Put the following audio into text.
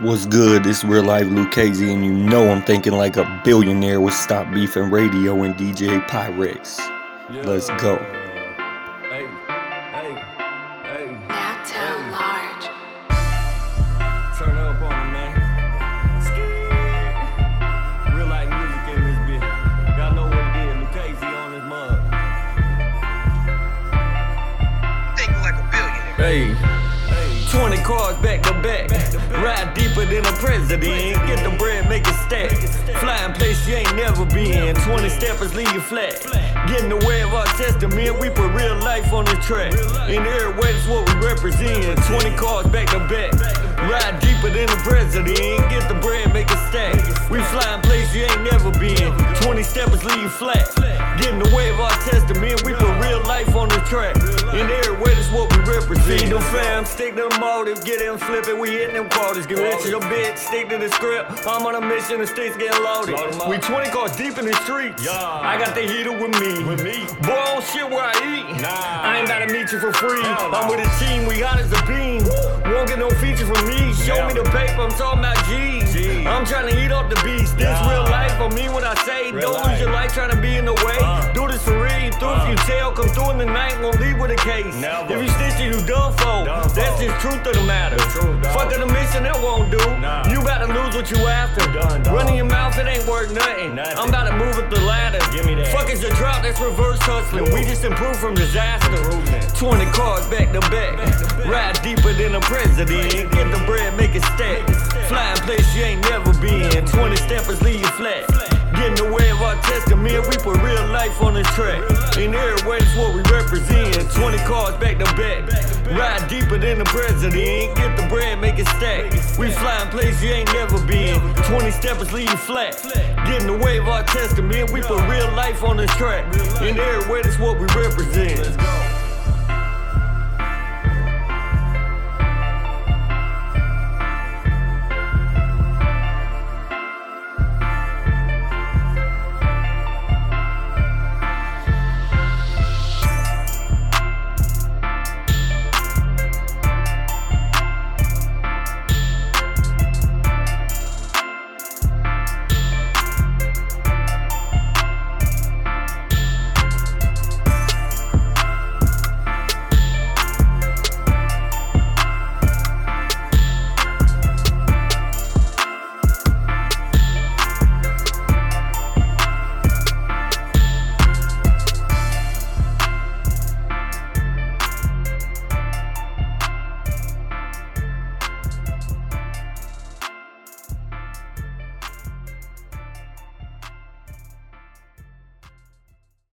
What's good? It's real life Lukazi, and you know I'm thinking like a billionaire with Stop Beefing Radio and DJ Pyrex. Let's go. Hey, hey, hey. Now tell large. Turn up on it, man. Ski. Real life music in this bitch. Y'all know what it is. Lukazi on this mug. Think like a billionaire. Hey. 20 cars back to back. Ride deeper than a president. Get the bread, make it stack. Flying place you ain't never been. 20 steppers leave you flat. Get in the way of our testament. We put real life on the track. In every way, that's what we represent. 20 cars back to back. Ride deeper than the president. Get the bread, make it stack. We flying place you ain't never been. 20 steppers leave you flat. Get in the way of our testament. We put real life on the track. Feed them fam, stick to the motive, get them flipping. We hitting them quarters. Get rich your bitch, stick to the script. I'm on a mission, the streets getting loaded. We 20 cars deep in the streets. I got the heater with me. With me. Boy, I don't shit where I eat. Nah. I ain't gotta meet you for free. I'm with a team, we hot as a beam. Won't get no feature from me. Show me the paper, I'm talking about G's. I'm trying to eat up the beast. This real life, I mean what I say. Don't lose your life trying to be in the way. Do tell, come through in the night, won't leave with a case. Never. If you stitch it, you done for. Done for. That's just truth of the matter. truth, dog. Fuck the mission, that won't do. Nah. You about to lose what you after. Done, dog. Running your mouth, it ain't worth nothing. Nothing. I'm about to move up the ladder. Give me that. Fuck is your drop, that's reverse hustling. We just improved from disaster. 20 cars back to back. Ride deeper than a president. Get the bread, make it stack. Flying place you ain't never been. 20 steppers leave you flat. Of our testament. We put real life on the track. In every way, what we represent. 20 cars back to back. Ride deeper than the president. Get the bread, make it stack. We flying place you ain't never been. 20 steppers leave you flat. Get in the of our testament. We put real life on the track. In every that's what we represent.